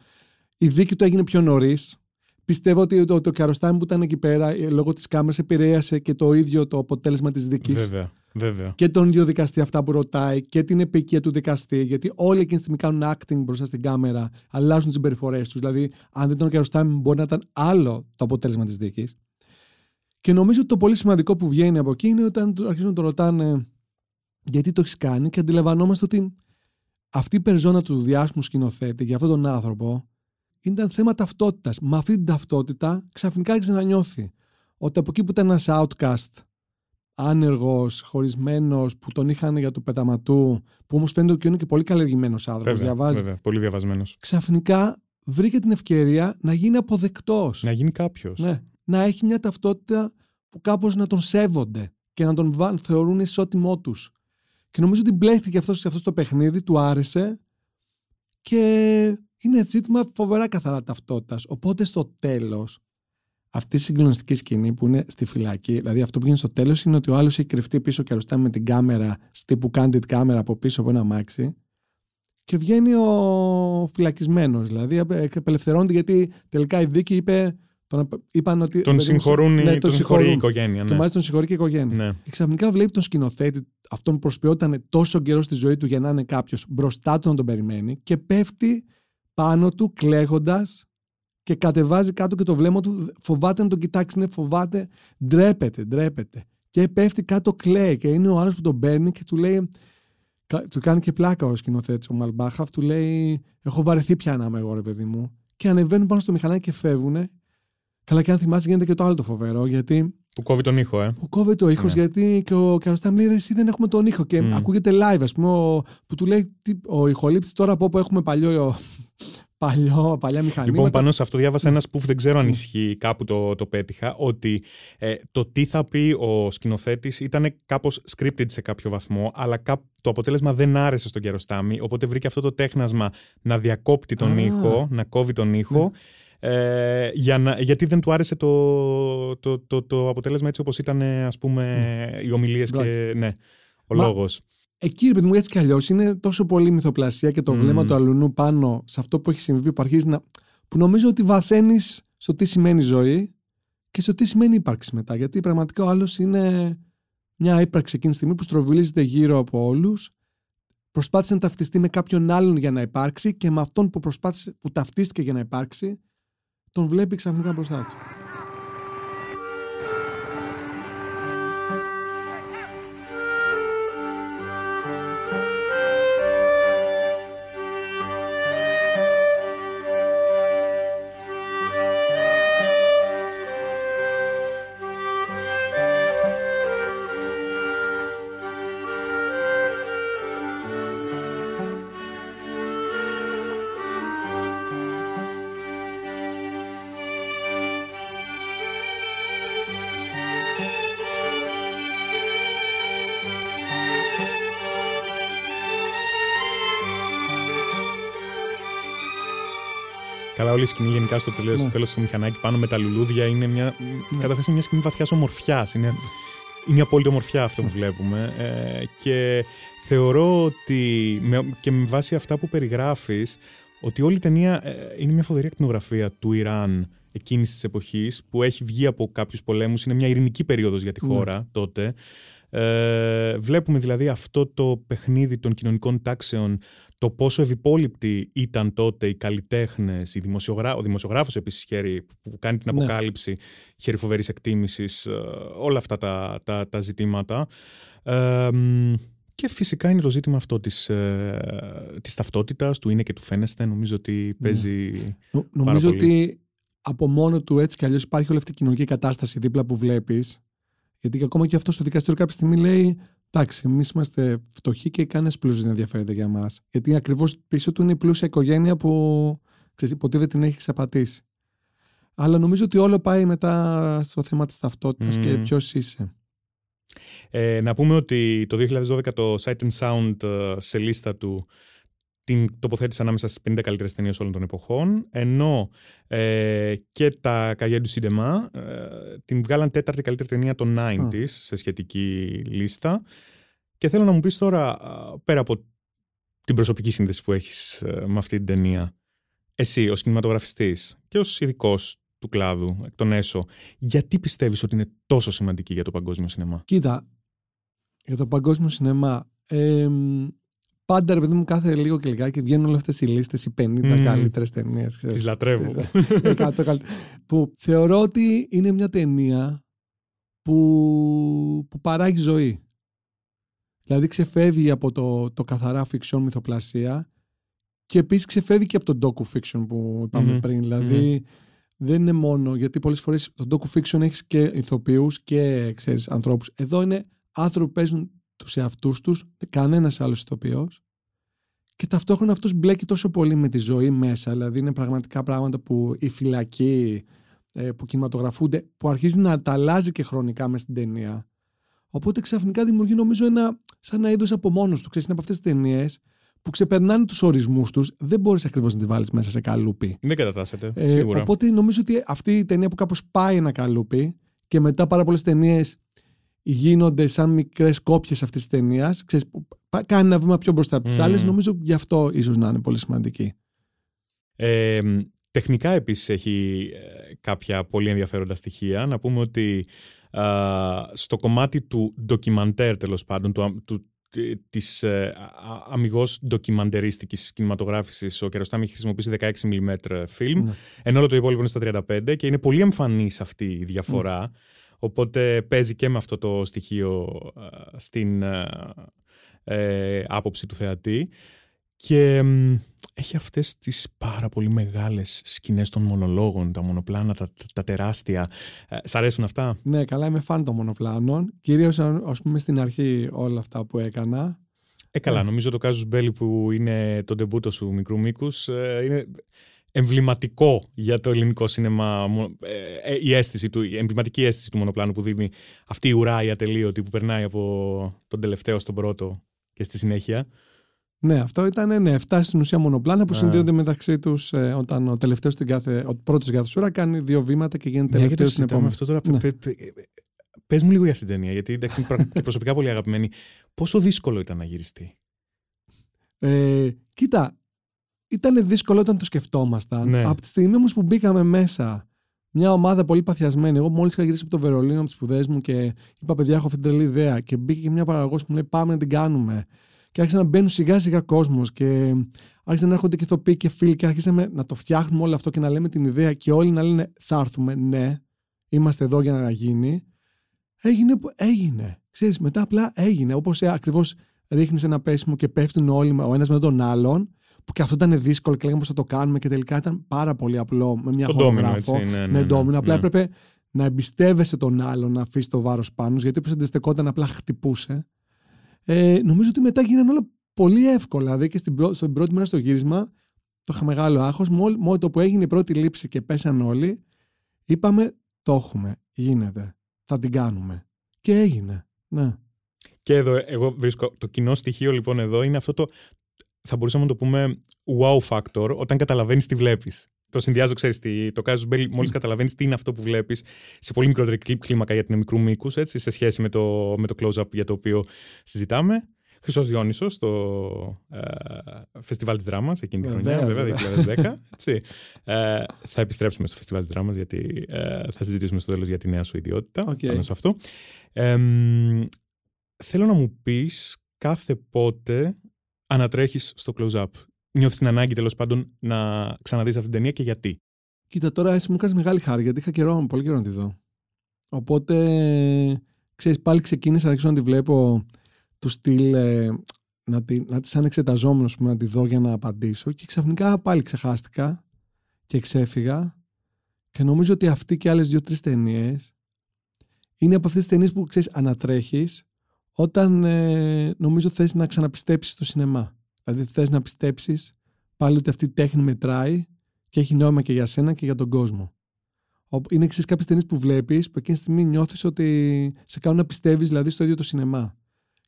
Η δίκη του έγινε πιο νωρίς, Πιστεύω ότι το, το καροστάμι που ήταν εκεί πέρα ε, λόγω της κάμερας επηρέασε και το ίδιο το αποτέλεσμα της δίκη.
Βέβαια, βέβαια.
Και τον ίδιο δικαστή αυτά που ρωτάει και την επικία του δικαστή. Γιατί όλοι εκείνη τη στιγμή κάνουν acting μπροστά στην κάμερα, αλλάζουν τις συμπεριφορές τους. Δηλαδή, αν δεν ήταν ο καροστάμι, μπορεί να ήταν άλλο το αποτέλεσμα της δίκης. Και νομίζω ότι το πολύ σημαντικό που βγαίνει από εκεί είναι όταν αρχίζουν να το ρωτάνε γιατί το έχεις κάνει; και αντιλαμβανόμαστε ότι αυτή η περζόνα του διάσημου σκηνοθέτη για αυτόν τον άνθρωπο ήταν θέμα ταυτότητας. Με αυτή την ταυτότητα ξαφνικά άρχισε να νιώθει ότι από εκεί που ήταν ένας outcast, άνεργος, χωρισμένος, που τον είχαν για του πεταματού, που όμως φαίνεται ότι είναι και πολύ καλλιεργημένος άνθρωπος.
Διαβάζει. Βέβαια, πολύ διαβασμένος.
Ξαφνικά βρήκε την ευκαιρία να γίνει αποδεκτός.
Να γίνει κάποιος.
Ναι. Να έχει μια ταυτότητα που κάπως να τον σέβονται και να τον θεωρούν ισότιμό τους. Και νομίζω ότι μπλέχτηκε αυτός σε αυτό το παιχνίδι, του άρεσε και είναι ζήτημα φοβερά καθαρά ταυτότητας. Οπότε στο τέλος, αυτή η συγκλονιστική σκηνή που είναι στη φυλακή, δηλαδή αυτό που γίνεται στο τέλος είναι ότι ο άλλος έχει κρυφτεί πίσω και αρρωστάει με την κάμερα, τύπου candid κάμερα από πίσω από ένα μάξι. Και βγαίνει ο φυλακισμένος. Δηλαδή απελευθερώνεται γιατί τελικά η δίκη είπε. Τον, είπαν ότι,
τον συγχωρούν, ναι, τον, τον συγχωρεί η οικογένεια. Ναι.
Και μάλιστα τον συγχωρεί και η οικογένεια. Ναι. Και ξαφνικά βλέπει τον σκηνοθέτη, αυτόν που προσποιόταν τόσο καιρό στη ζωή του για να είναι κάποιος, μπροστά του να τον περιμένει και πέφτει πάνω του κλαίγοντας και κατεβάζει κάτω και το βλέμμα του φοβάται να τον κοιτάξει, ναι, φοβάται, ντρέπεται, ντρέπεται. Και πέφτει κάτω κλαίει και είναι ο άλλος που τον παίρνει και του λέει, του κάνει και πλάκα ο σκηνοθέτης ο Μαλμπάχαφ, του λέει έχω βαρεθεί πια να είμαι εγώ ρε παιδί μου και ανεβαίνουν πάνω στο μηχανάκι και φεύγουν Καλά και αν θυμάσαι γίνεται και το άλλο το φοβερό γιατί
που κόβει τον ήχο, ε.
Που κόβει το ήχος, ναι. γιατί και ο Καροστάμ λέει: Εσύ δεν έχουμε τον ήχο. Και mm. ακούγεται live, ας πούμε, ο, που του λέει: Ο ηχολήπτης τώρα από όπου έχουμε παλιό παλιό, παλιά μηχανήματα.
Λοιπόν, πάνω σε αυτό διάβασα ένα που δεν ξέρω αν ισχύει, κάπου το, το πέτυχα, ότι ε, το τι θα πει ο σκηνοθέτης ήταν κάπως scripted σε κάποιο βαθμό, αλλά κά, το αποτέλεσμα δεν άρεσε στον Κεροστάμι, οπότε βρήκε αυτό το τέχνασμα να διακόπτει τον
Α.
ήχο, να κόβει τον ήχο. Ε, για να, γιατί δεν του άρεσε το, το, το, το αποτέλεσμα έτσι όπως ήταν ας πούμε οι ομιλίες
Στην
και ναι, ο
Μα-
λόγος.
Εκεί, ρε παιδί μου, έτσι κι αλλιώς είναι τόσο πολύ μυθοπλασία και το
Μμμ.
βλέμμα του αλουνού πάνω σε αυτό που έχει συμβεί, που αρχίζει να. που νομίζω ότι βαθαίνεις στο τι σημαίνει ζωή και στο τι σημαίνει ύπαρξη μετά. Γιατί πραγματικά ο άλλος είναι μια ύπαρξη εκείνη τη στιγμή που στροβιλίζεται γύρω από όλους. Προσπάθησε να ταυτιστεί με κάποιον άλλον για να υπάρξει και με αυτόν που, προσπάθησε, που ταυτίστηκε για να υπάρξει, τον βλέπει ξαφνικά μπροστά του.
Καλά, όλη η σκηνή γενικά στο τέλο
Ναι.
τέλος του μηχανάκι πάνω με τα λουλούδια είναι μια. Καταρχάς είναι μια σκηνή βαθιάς ομορφιάς. Είναι, είναι μια απόλυτη ομορφιά αυτό που βλέπουμε. Ε, και θεωρώ ότι με, και με βάση αυτά που περιγράφεις, ότι όλη η ταινία ε, είναι μια φοβερή ακτινογραφία του Ιράν εκείνης της εποχής που έχει βγει από κάποιους πολέμους. Είναι μια ειρηνική περίοδος για τη
Ναι.
χώρα τότε. Ε, βλέπουμε δηλαδή αυτό το παιχνίδι των κοινωνικών τάξεων, το πόσο ευυπόλοιπτοι ήταν τότε οι καλλιτέχνες, οι δημοσιογρά... ο δημοσιογράφος επίσης χέρι που κάνει την
Ναι.
αποκάλυψη, χέρι φοβερής εκτίμησης, όλα αυτά τα, τα, τα ζητήματα. Ε, μ, και φυσικά είναι το ζήτημα αυτό της, ε, της ταυτότητας, του είναι και του φαίνεστε. Νομίζω ότι παίζει...
Νο- Νομίζω
πολύ.
ότι από μόνο του έτσι κι αλλιώς υπάρχει όλη αυτή η κοινωνική κατάσταση δίπλα που βλέπεις. Γιατί και ακόμα και αυτό στο δικαστήριο κάποια στιγμή λέει: Εντάξει, εμείς είμαστε φτωχοί και κανένα πλούσιο δεν ενδιαφέρεται για μας. Γιατί ακριβώς πίσω του είναι η πλούσια οικογένεια που ξέρεις, υποτίθεται την έχεις ξαπατήσει. Αλλά νομίζω ότι όλο πάει μετά στο θέμα της ταυτότητας και
Μμμ.
ποιος είσαι.
Ε, να πούμε ότι το 2012 το Sight and Sound ε, σε λίστα του την τοποθέτησε ανάμεσα στις 50 καλύτερες ταινίες όλων των εποχών, ενώ ε, και τα Cahiers du Cinema ε, την βγάλαν τέταρτη καλύτερη ταινία των 90s σε σχετική λίστα. Και θέλω να μου πεις τώρα, α, πέρα από την προσωπική σύνδεση που έχεις ε, με αυτή την ταινία, εσύ ως κινηματογραφιστής και ως ειδικός του κλάδου, εκ των έσω, γιατί πιστεύεις ότι είναι τόσο σημαντική για το παγκόσμιο σινεμά;
Κοίτα, για το παγκόσμιο σινεμά. Ε, πάντα ρε παιδί μου κάθε λίγο και λιγάκι βγαίνουν όλες αυτές οι λίστες, οι 50
Μμμ.
καλύτερες ταινίες.
Τις λατρεύω.
100 καλύτερα. που θεωρώ ότι είναι μια ταινία που, που παράγει ζωή. Δηλαδή ξεφεύγει από το, το καθαρά fiction μυθοπλασία και επίσης ξεφεύγει και από το docu fiction που είπαμε
Μμμ.
πριν. Δηλαδή δεν είναι μόνο, γιατί πολλές φορές το docu fiction έχεις και ηθοποιούς και ξέρεις ανθρώπους. Εδώ είναι άνθρωποι που παίζουν τους εαυτούς τους, κανένας άλλος ηθοποιός και ταυτόχρονα αυτός μπλέκει τόσο πολύ με τη ζωή μέσα. Δηλαδή είναι πραγματικά πράγματα που η φυλακή ε, που κινηματογραφούνται, που αρχίζει να τα αλλάζει και χρονικά μες στην ταινία. Οπότε ξαφνικά δημιουργεί νομίζω ένα σαν ένα είδος από μόνο του. Ξέρεις, είναι από αυτές τις ταινίες που ξεπερνάνε τους ορισμούς τους, δεν μπορείς ακριβώς να τη βάλεις μέσα σε καλούπι.
Δεν κατατάσσεται,
Ε,
σίγουρα.
οπότε νομίζω ότι αυτή η ταινία που κάπως πάει ένα καλούπι και μετά πάρα πολλές ταινίες γίνονται σαν μικρές κόπιες αυτής της ταινίας, κάνει ένα βήμα πιο μπροστά από τις
Μμμ.
άλλες. Νομίζω γι' αυτό ίσως να είναι πολύ σημαντική.
Ε, τεχνικά επίσης έχει ε, κάποια πολύ ενδιαφέροντα στοιχεία. Να πούμε ότι α, στο κομμάτι του ντοκιμαντέρ τέλος πάντων, του, του, τι- της ε, α- α- αμυγός ντοκιμαντερίστικης κινηματογράφησης ο Κεροστάμι έχει χρησιμοποιήσει 16 mm φιλμ,
Ναι.
ενώ όλο το υπόλοιπο είναι στα 35 και είναι πολύ εμφανής αυτή η διαφορά. Οπότε παίζει και με αυτό το στοιχείο α, στην α, ε, άποψη του θεατή. Και μ, έχει αυτές τις πάρα πολύ μεγάλες σκηνές των μονολόγων, τα μονοπλάνα, τα, τα τεράστια. Ε, σ' αρέσουν αυτά;
Ναι, καλά, είμαι φαν των μονοπλάνων. Κυρίως, ας πούμε, στην αρχή όλα αυτά που έκανα.
Ε, καλά,
Ναι.
νομίζω το Κάζους Μπέλι που είναι το ντεμπούτο σου μικρού μήκους. είναι, εμβληματικό για το ελληνικό σινεμά ε, ε, η αίσθηση του, η εμβληματική αίσθηση του μονοπλάνου που δίνει αυτή η ουρά η ατελείωτη που περνάει από τον τελευταίο στον πρώτο και στη συνέχεια.
Ναι, αυτό ήταν ναι, 7 στην ουσία μονοπλάνα που συνδέονται μεταξύ τους ε, όταν ο τελευταίος στην κάθε. Ο πρώτος για κάθε ουρά κάνει δύο βήματα και γίνεται ναι, τελευταίο στην επόμενη.
Αυτό τώρα. Ναι. Πε μου λίγο για αυτή την ταινία, γιατί εντάξει, και προσωπικά πολύ αγαπημένη. Πόσο δύσκολο ήταν να γυριστεί;
Ε, κοίτα, ήταν δύσκολο όταν το σκεφτόμασταν. Ναι. Από τη στιγμή όμως που μπήκαμε μέσα, μια ομάδα πολύ παθιασμένη. Εγώ μόλις είχα γυρίσει από το Βερολίνο από τις σπουδές μου και είπα: Παιδιά, έχω αυτή την τρελή ιδέα. Και μπήκε και μια παραγωγός που μου λέει: Πάμε να την κάνουμε. Και άρχισε να μπαίνουν σιγά σιγά κόσμος και άρχισαν να έρχονται και ηθοποιοί και φίλοι και άρχισαμε να το φτιάχνουμε όλο αυτό και να λέμε την ιδέα και όλοι να λένε: Θα έρθουμε. Ναι, είμαστε εδώ για να γίνει. Έγινε, έγινε. Ξέρεις, μετά απλά έγινε. Όπως ακριβώς ρίχνεις ένα πέσιμο και πέφτουν όλοι ο ένας με τον άλλον που και αυτό ήταν δύσκολο και λέγαμε πώς θα το κάνουμε και τελικά ήταν πάρα πολύ απλό με μια χορογράφο.
Ναι, ναι,
ναι,
ναι,
ντόμινο. Απλά ναι. έπρεπε να εμπιστεύεσαι τον άλλον να αφήσει το βάρος πάνω, γιατί όπως αντιστεκόταν απλά χτυπούσε. Ε, νομίζω ότι μετά γίνανε όλα πολύ εύκολα. Δηλαδή και στην, πρω... στην πρώτη μέρα στο γύρισμα, το είχα μεγάλο άγχος. Μόνο το που έγινε η πρώτη λήψη και πέσαν όλοι, είπαμε το έχουμε. Γίνεται. Θα την κάνουμε. Και έγινε. Ναι.
Και εδώ εγώ βρίσκω το κοινό στοιχείο λοιπόν εδώ είναι αυτό το, θα μπορούσαμε να το πούμε wow factor όταν καταλαβαίνεις τι βλέπεις. Το συνδυάζω, ξέρεις τι. Το Κάζος Μπέλ, μόλις καταλαβαίνεις τι είναι αυτό που βλέπεις σε πολύ μικρότερη κλίμακα γιατί είναι μικρού μήκους, σε σχέση με το, με το close-up για το οποίο συζητάμε. Χρυσός Διόνυσος στο ε, φεστιβάλ της Δράμας εκείνη τη χρονιά, βέβαια, 2010. Έτσι. Ε, θα επιστρέψουμε στο φεστιβάλ της Δράμας γιατί ε, θα συζητήσουμε στο τέλος για τη νέα σου ιδιότητα okay. πάνω σε αυτό. θέλω να μου πεις κάθε πότε ανατρέχεις στο close-up. Νιώθεις την ανάγκη τέλος πάντων να ξαναδείς αυτή την ταινία και γιατί.
Κοίτα, τώρα εσύ μου κάνεις μεγάλη χάρη γιατί είχα καιρό, πολύ καιρό να τη δω. Οπότε, ξέρεις, πάλι ξεκίνησα να αρχίσω να τη βλέπω του στυλ ε, να, τη, να τη σαν εξεταζόμενο να τη δω για να απαντήσω και ξαφνικά πάλι ξεχάστηκα και ξέφυγα και νομίζω ότι αυτή και άλλες δύο-τρεις ταινίες είναι από αυτές τις ταινίες που ξέρεις ανατρέχεις όταν ε, νομίζω θες να ξαναπιστέψεις στο σινεμά. Δηλαδή θες να πιστέψεις πάλι ότι αυτή η τέχνη μετράει και έχει νόημα και για σένα και για τον κόσμο. Είναι εξή κάποιες ταινίες που βλέπεις που εκείνη τη στιγμή νιώθεις ότι σε κάνουν να πιστεύεις δηλαδή στο ίδιο το σινεμά.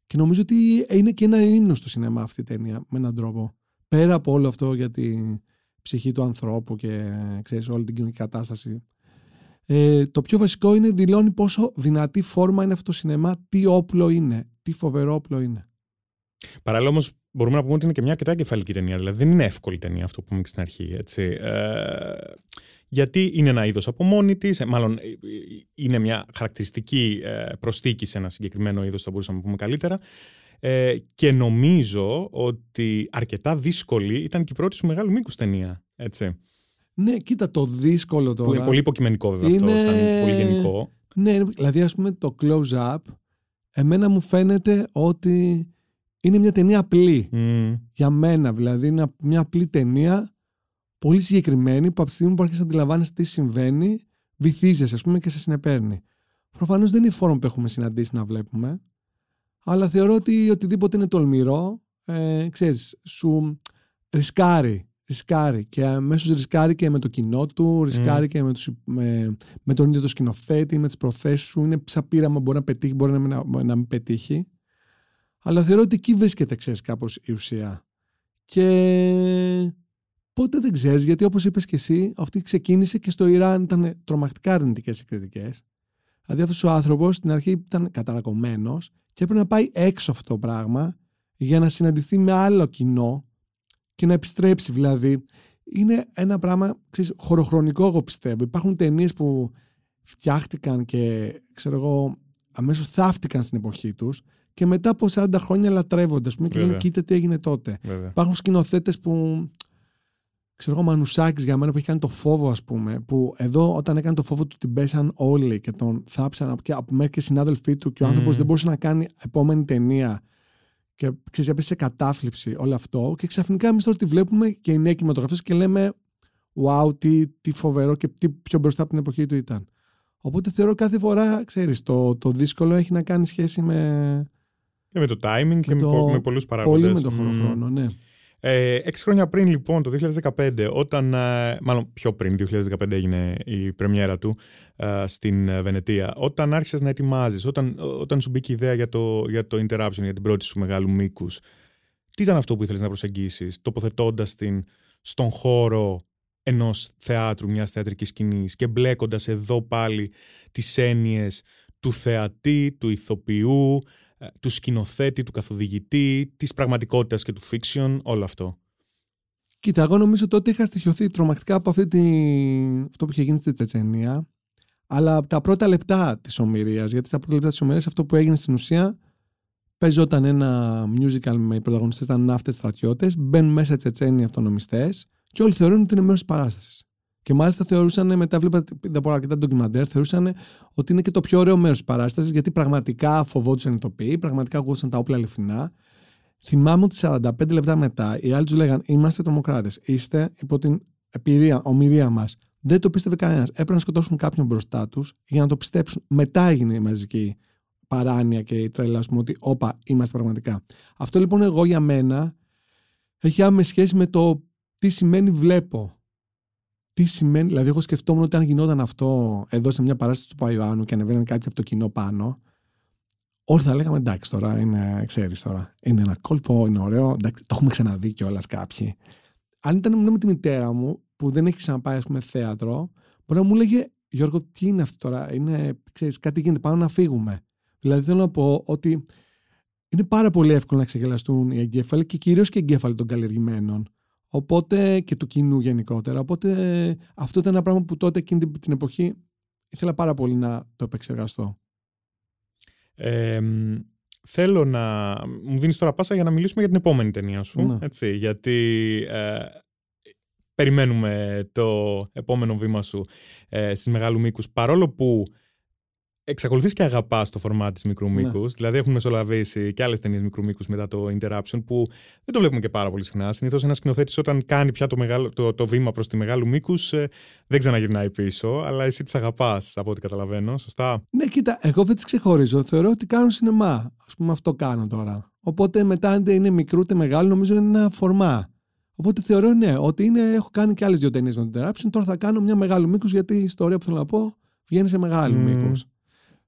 Και νομίζω ότι είναι και ένα ύμνος στο σινεμά αυτή η ταινία με έναν τρόπο. Πέρα από όλο αυτό για την ψυχή του ανθρώπου και ξέρεις, όλη την κοινωνική κατάσταση ε, το πιο βασικό είναι δηλώνει πόσο δυνατή φόρμα είναι αυτό το σινεμά, τι όπλο είναι, τι φοβερό όπλο είναι.
Παράλληλα όμως, μπορούμε να πούμε ότι είναι και μια αρκετά κεφαλική ταινία. Δηλαδή, δεν είναι εύκολη ταινία αυτό που είπαμε και στην αρχή. Έτσι. Ε, γιατί είναι ένα είδος από μόνη της, ε, μάλλον ε, είναι μια χαρακτηριστική ε, προστίκη σε ένα συγκεκριμένο είδος, θα μπορούσαμε να πούμε καλύτερα. Ε, και νομίζω ότι αρκετά δύσκολη ήταν και η πρώτη σου μεγάλου μήκους ταινία. Έτσι.
Ναι, κοίτα το δύσκολο τώρα.
Που είναι πολύ υποκειμενικό βέβαια είναι... αυτό, σαν πολύ γενικό.
Ναι, δηλαδή ας πούμε το close-up, εμένα μου φαίνεται ότι είναι μια ταινία απλή. Για μένα δηλαδή, είναι μια απλή ταινία, πολύ συγκεκριμένη, που από τη στιγμή που αρχίσει να αντιλαμβάνεσαι τι συμβαίνει, βυθίζεσαι, ας πούμε, και σε συνεπέρνει. Προφανώς δεν είναι η φόρμα που έχουμε συναντήσει να βλέπουμε, αλλά θεωρώ ότι οτιδήποτε είναι τολμηρό, ε, ξέρεις, σου ρισκάρει ρισκάρει και αμέσως ρισκάρει και με το κοινό του, ρισκάρει και με, τους, με, με, τον ίδιο το σκηνοθέτη, με τις προθέσεις σου. Είναι σαν πείραμα, μπορεί να πετύχει, μπορεί να, να, να μην πετύχει. Αλλά θεωρώ ότι εκεί βρίσκεται, ξέρεις, κάπως η ουσία. Και ποτέ δεν ξέρεις, γιατί όπως είπες και εσύ, αυτή ξεκίνησε και στο Ιράν ήταν τρομακτικά αρνητικές οι κριτικές. Δηλαδή αυτός ο άνθρωπος στην αρχή ήταν καταρακωμένος και έπρεπε να πάει έξω αυτό το πράγμα για να συναντηθεί με άλλο κοινό και να επιστρέψει. Δηλαδή, είναι ένα πράγμα ξέρεις, χωροχρονικό, εγώ πιστεύω. Υπάρχουν ταινίες που φτιάχτηκαν και ξέρω εγώ, αμέσως θαύτηκαν στην εποχή τους και μετά από 40 χρόνια λατρεύονται. Πούμε, και λένε, κοίτα τι έγινε τότε.
Βέβαια.
Υπάρχουν σκηνοθέτες που. Ξέρω εγώ, Μανουσάκης για μένα που έχει κάνει το φόβο, ας πούμε. Που εδώ, όταν έκανε το φόβο του, την πέσαν όλοι και τον θάψαν και από μέχρι και συνάδελφοί του και ο άνθρωπος δεν μπορούσε να κάνει επόμενη ταινία και ξέρεις, έπεσε σε κατάφλιψη όλο αυτό και ξαφνικά εμείς τώρα τη βλέπουμε και οι νέοι κινηματογραφές και λέμε wow, τι, τι φοβερό και τι πιο μπροστά από την εποχή του ήταν. Οπότε θεωρώ κάθε φορά, ξέρεις, το, το δύσκολο έχει να κάνει σχέση με...
Και με το timing και με, το... με πολλούς παράγοντες.
Πολύ με το χρόνο, mm. ναι.
Ε, έξι χρόνια πριν λοιπόν, το 2015, όταν, ε, μάλλον πιο πριν, 2015 έγινε η πρεμιέρα του ε, στην Βενετία, όταν άρχισες να ετοιμάζεις, όταν, όταν σου μπήκε η ιδέα για το, για το Interruption, για την πρώτη σου μεγάλου μήκους, τι ήταν αυτό που ήθελες να προσεγγίσεις, τοποθετώντας την στον χώρο ενός θεάτρου, μιας θεατρικής σκηνής και μπλέκοντας εδώ πάλι τις έννοιες του θεατή, του ηθοποιού, ε, του σκηνοθέτη, του καθοδηγητή, της πραγματικότητας και του fiction, όλο αυτό.
Κοίτα, εγώ νομίζω ότι είχα στοιχειωθεί τρομακτικά από αυτή τη... αυτό που είχε γίνει στη Τσετσενία. Αλλά τα πρώτα λεπτά της ομοιρίας, γιατί στα πρώτα λεπτά της ομοιρίας αυτό που έγινε στην ουσία παίζονταν ένα musical με πρωταγωνιστές ήταν ναύτες στρατιώτες, μπαίνουν μέσα Τσετσένοι αυτονομιστές και όλοι θεωρούν ότι είναι μέρος της παράστασης. Και μάλιστα θεωρούσαν, μετά βλέπα από αρκετά ντοκιμαντέρ, θεωρούσαν ότι είναι και το πιο ωραίο μέρος της παράστασης, γιατί πραγματικά φοβόντουσαν οι ηθοποιοί, πραγματικά ακούγονταν τα όπλα αληθινά. Θυμάμαι ότι 45 λεπτά μετά οι άλλοι τους λέγανε: Είμαστε τρομοκράτες. Είστε υπό την εμπειρία, ομοιρία μας. Δεν το πίστευε κανένας. Έπρεπε να σκοτώσουν κάποιον μπροστά τους για να το πιστέψουν. Μετά έγινε η μαζική παράνοια και η τρέλα, ας πούμε, ότι όπα, είμαστε πραγματικά. Αυτό λοιπόν εγώ για μένα έχει άμεση σχέση με το τι σημαίνει βλέπω τι σημαίνει, δηλαδή, εγώ σκεφτόμουν ότι αν γινόταν αυτό εδώ σε μια παράσταση του Παϊωάννου και ανεβαίνανε κάποιοι από το κοινό πάνω, όλοι θα λέγαμε εντάξει τώρα, είναι, ξέρεις τώρα, είναι ένα κόλπο, είναι ωραίο, εντάξει, το έχουμε ξαναδεί κιόλας κάποιοι. Αν ήταν με τη μητέρα μου, που δεν έχει ξαναπάει, ας πούμε, θέατρο, μπορεί να μου λέγε Γιώργο, τι είναι αυτό τώρα, είναι, ξέρεις, κάτι γίνεται, πάμε να φύγουμε. Δηλαδή, θέλω να πω ότι είναι πάρα πολύ εύκολο να ξεγελαστούν οι εγκέφαλοι και κυρίως και οι εγκέφαλοι των καλλιεργημένων. Οπότε και του κοινού γενικότερα. Οπότε αυτό ήταν ένα πράγμα που τότε εκείνη την εποχή ήθελα πάρα πολύ να το επεξεργαστώ.
Ε, θέλω να μου δίνεις τώρα πάσα για να μιλήσουμε για την επόμενη ταινία σου. Ναι. Έτσι, γιατί ε, περιμένουμε το επόμενο βήμα σου ε, στις Μεγάλου Μήκους. Παρόλο που εξακολουθείς και αγαπάς το φορμά της μικρού ναι. μήκους. Δηλαδή, έχουν μεσολαβήσει και άλλες ταινίες μικρού μήκους μετά το Interruption που δεν το βλέπουμε και πάρα πολύ συχνά. Συνήθως ένας σκηνοθέτης όταν κάνει πια το, μεγάλο, το, το βήμα προς τη μεγάλου μήκους ε, δεν ξαναγυρνάει πίσω. Αλλά εσύ τις αγαπάς από ό,τι καταλαβαίνω. Σωστά;
Ναι, κοίτα, εγώ δεν τις ξεχωρίζω. Θεωρώ ότι κάνουν σινεμά. Α πούμε, αυτό κάνω τώρα. Οπότε μετά, είτε είναι μικρού είτε μεγάλο, νομίζω είναι ένα φορμά. Οπότε θεωρώ ναι, ότι είναι, έχω κάνει και άλλες δύο ταινίες με τον Interruption. Τώρα θα κάνω μια μεγάλου μήκους γιατί η ιστορία που θέλω να πω βγαίνει σε μεγάλου mm. μήκους.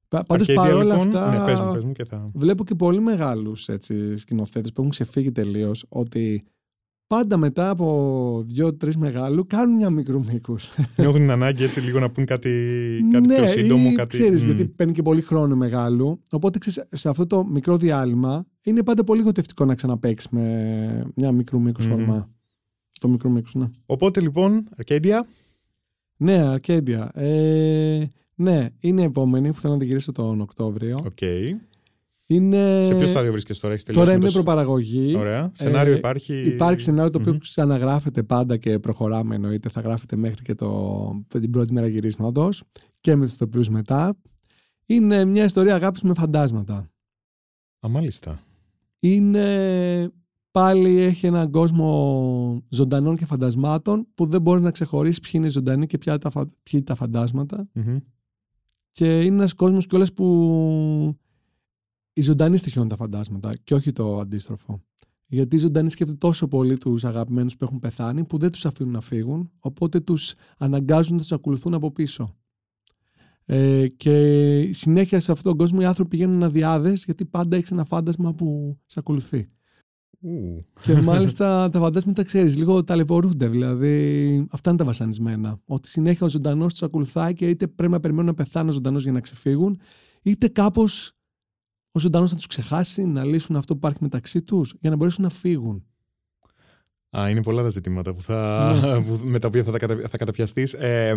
Πάντως παρόλα λοιπόν, αυτά.
Ναι, πες μου, πες μου και θα...
Βλέπω και πολύ μεγάλους σκηνοθέτες που έχουν ξεφύγει τελείως ότι πάντα μετά από δύο-τρεις μεγάλου κάνουν μια μικρού μήκους.
Νιώθουν την ανάγκη έτσι λίγο να πούν κάτι, κάτι ναι, πιο σύντομο. Κάτι...
Ξέρεις, mm. γιατί παίρνει και πολύ χρόνο μεγάλου. Οπότε ξέρεις, σε αυτό το μικρό διάλειμμα είναι πάντα πολύ γοτευτικό να ξαναπέξει με μια μικρού μήκους mm. φορμά. Το μικρό μήκους, ναι.
Οπότε λοιπόν, Αρκέντια.
Ναι, Αρκέντια. Ε, ναι, είναι η επόμενη που θέλω να την γυρίσω τον Οκτώβριο.
Okay.
Είναι...
Σε ποιο στάδιο βρίσκεσαι τώρα, έχεις τελειώσει.
Τώρα είναι προπαραγωγή.
Ωραία. Σενάριο ε, υπάρχει;
Υπάρχει σενάριο το οποίο mm-hmm. ξαναγράφεται πάντα και προχωράμε εννοείται. Θα γράφεται μέχρι και το, την πρώτη μέρα γυρίσματος και με τους τοπίου μετά. Είναι μια ιστορία αγάπης με φαντάσματα.
Α, μάλιστα.
Είναι πάλι έχει έναν κόσμο ζωντανών και φαντασμάτων που δεν μπορείς να ξεχωρίσεις ποιοι είναι ζωντανοί και ποια τα, ποιοι τα φαντάσματα. Mm-hmm. Και είναι ένας κόσμος κιόλας που οι ζωντανοί στοιχειώνουν τα φαντάσματα και όχι το αντίστροφο. Γιατί οι ζωντανοί σκέφτονται τόσο πολύ τους αγαπημένους που έχουν πεθάνει που δεν τους αφήνουν να φύγουν, οπότε τους αναγκάζουν να τους ακολουθούν από πίσω. Ε, και συνέχεια σε αυτόν τον κόσμο οι άνθρωποι πηγαίνουν αδιάδε γιατί πάντα έχεις ένα φάντασμα που σε ακολουθεί. Και μάλιστα τα φαντάσματα ξέρεις, λίγο ταλαιπωρούνται. Δηλαδή, αυτά είναι τα βασανισμένα. Ότι συνέχεια ο ζωντανός τους ακολουθάει και είτε πρέπει να περιμένουν να πεθάνουν ο ζωντανός για να ξεφύγουν, είτε κάπως ο ζωντανός να τους ξεχάσει, να λύσουν αυτό που υπάρχει μεταξύ τους για να μπορέσουν να φύγουν.
Α, είναι πολλά τα ζητήματα που θα, ναι. με τα οποία θα, θα καταπιαστείς. Ε,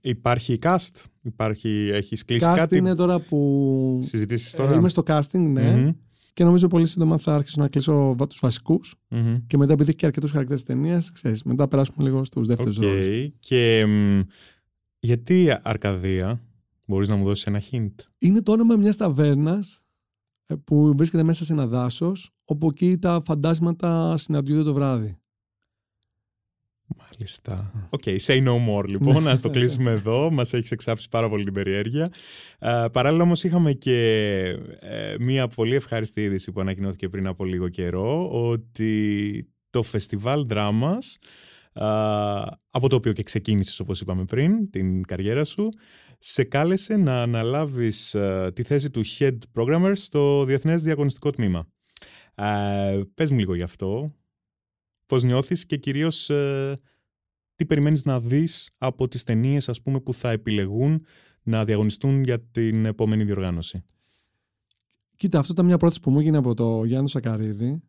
υπάρχει cast, υπάρχει, έχεις κλείσει
cast
κάτι;
είναι τώρα που...
Συζητήσεις τώρα;
Ε, είμαι στο casting, ναι. Και νομίζω πολύ σύντομα θα αρχίσω να κλείσω τους βασικούς. Και μετά, επειδή έχει και αρκετούς χαρακτήρες ταινίας, ξέρεις, μετά περάσουμε λίγο στους δεύτερους okay. ρόλους.
Και γιατί Αρκαδία, μπορείς να μου δώσεις ένα hint;
Είναι το όνομα μιας ταβέρνας ε, που βρίσκεται μέσα σε ένα δάσος, όπου εκεί τα φαντάσματα συναντιούνται το βράδυ.
Μάλιστα. OK, okay, say no more λοιπόν. Ναι. Ας το κλείσουμε εδώ. Μας έχεις εξάψει πάρα πολύ την περιέργεια. Uh, παράλληλα όμως είχαμε και ε, μία πολύ ευχάριστη είδηση που ανακοινώθηκε πριν από λίγο καιρό ότι το φεστιβάλ δράμας από το οποίο και ξεκίνησες όπως είπαμε πριν την καριέρα σου σε κάλεσε να αναλάβεις τη θέση του Head Programmer στο Διεθνές Διαγωνιστικό Τμήμα. Ε, πες μου λίγο γι' αυτό, πώς νιώθεις και κυρίως ε, τι περιμένεις να δεις από τις ταινίες ας πούμε που θα επιλεγούν να διαγωνιστούν για την επόμενη διοργάνωση;
Κοίτα, αυτό ήταν μια πρόταση που μου έγινε από το Γιάννη Σακαρίδη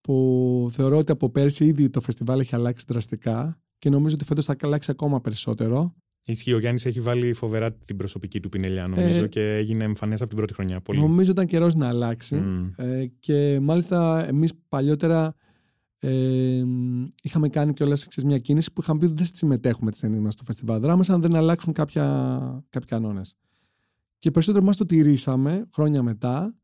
που θεωρώ ότι από πέρσι ήδη το φεστιβάλ έχει αλλάξει δραστικά και νομίζω ότι φέτος θα αλλάξει ακόμα περισσότερο.
Ισχύει, ο Γιάννης έχει βάλει φοβερά την προσωπική του πινελιά, νομίζω, ε, και έγινε εμφανές από την πρώτη χρονιά. Πολύ.
Νομίζω ήταν καιρός να αλλάξει. Ε, και μάλιστα εμείς παλιότερα ε, είχαμε κάνει κιόλας μια κίνηση που είχαμε πει ότι δεν συμμετέχουμε τις ταινίες μας στο φεστιβάλ δράμας, αν δεν αλλάξουν κάποια, κάποιοι κανόνες. Και περισσότερο μας το τηρήσαμε χρόνια μετά.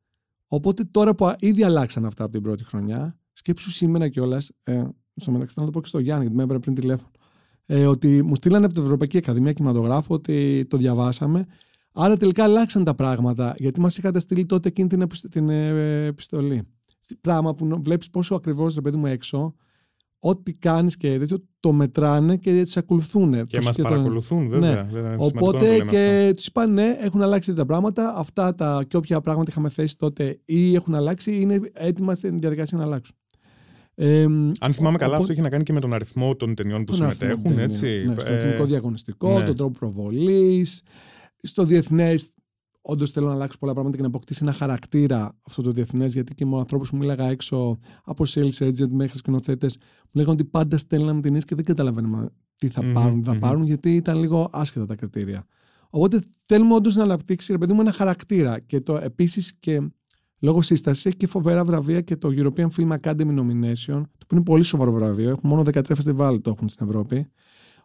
Οπότε τώρα που ήδη αλλάξαν αυτά από την πρώτη χρονιά, σκέψου σήμερα κιόλας. Ε, στο μεταξύ, να το πω και στο Γιάννη, γιατί με έπαιρνε πριν τηλέφωνο ε, ότι μου στείλανε από την Ευρωπαϊκή Ακαδημία Κινηματογράφου ότι το διαβάσαμε. Άρα τελικά αλλάξαν τα πράγματα, γιατί μας είχατε στείλει τότε εκείνη την, την ε, επιστολή. Πράγμα που βλέπεις πόσο ακριβώς ρε παιδί μου έξω, ό,τι κάνεις και τέτοιο, το μετράνε και τους ακολουθούν.
Και μα παρακολουθούν, βέβαια.
Ναι. Οπότε και τους είπαν ναι, έχουν αλλάξει τα πράγματα. Αυτά τα και όποια πράγματα είχαμε θέσει τότε ή έχουν αλλάξει, είναι έτοιμα στην διαδικασία να αλλάξουν.
Ε, Αν θυμάμαι καλά, αυτό έχει να κάνει και με τον αριθμό των ταινιών που συμμετέχουν. Έτσι.
Ναι, στο ε, εθνικό διαγωνιστικό, ναι. τον τρόπο προβολής. Στο διεθνές, όντως θέλω να αλλάξω πολλά πράγματα και να αποκτήσει ένα χαρακτήρα αυτό το διεθνές. Γιατί και με ανθρώπου που μίλαγα έξω, από sales agent μέχρι σκηνοθέτες, μου λέγανε ότι πάντα στέλναμε ταινίε και δεν καταλαβαίνουμε τι θα mm-hmm, πάρουν, θα πάρουν, γιατί ήταν λίγο άσχετα τα κριτήρια. Οπότε θέλουμε όντως να αναπτύξει, ρε παιδί μου, ένα χαρακτήρα. Και το επίσης και λόγω σύσταση έχει και φοβερά βραβεία και το European Film Academy Nomination, το οποίο είναι πολύ σοβαρό βραβείο. Έχουν μόνο 13 φεστιβάλ το έχουν στην Ευρώπη.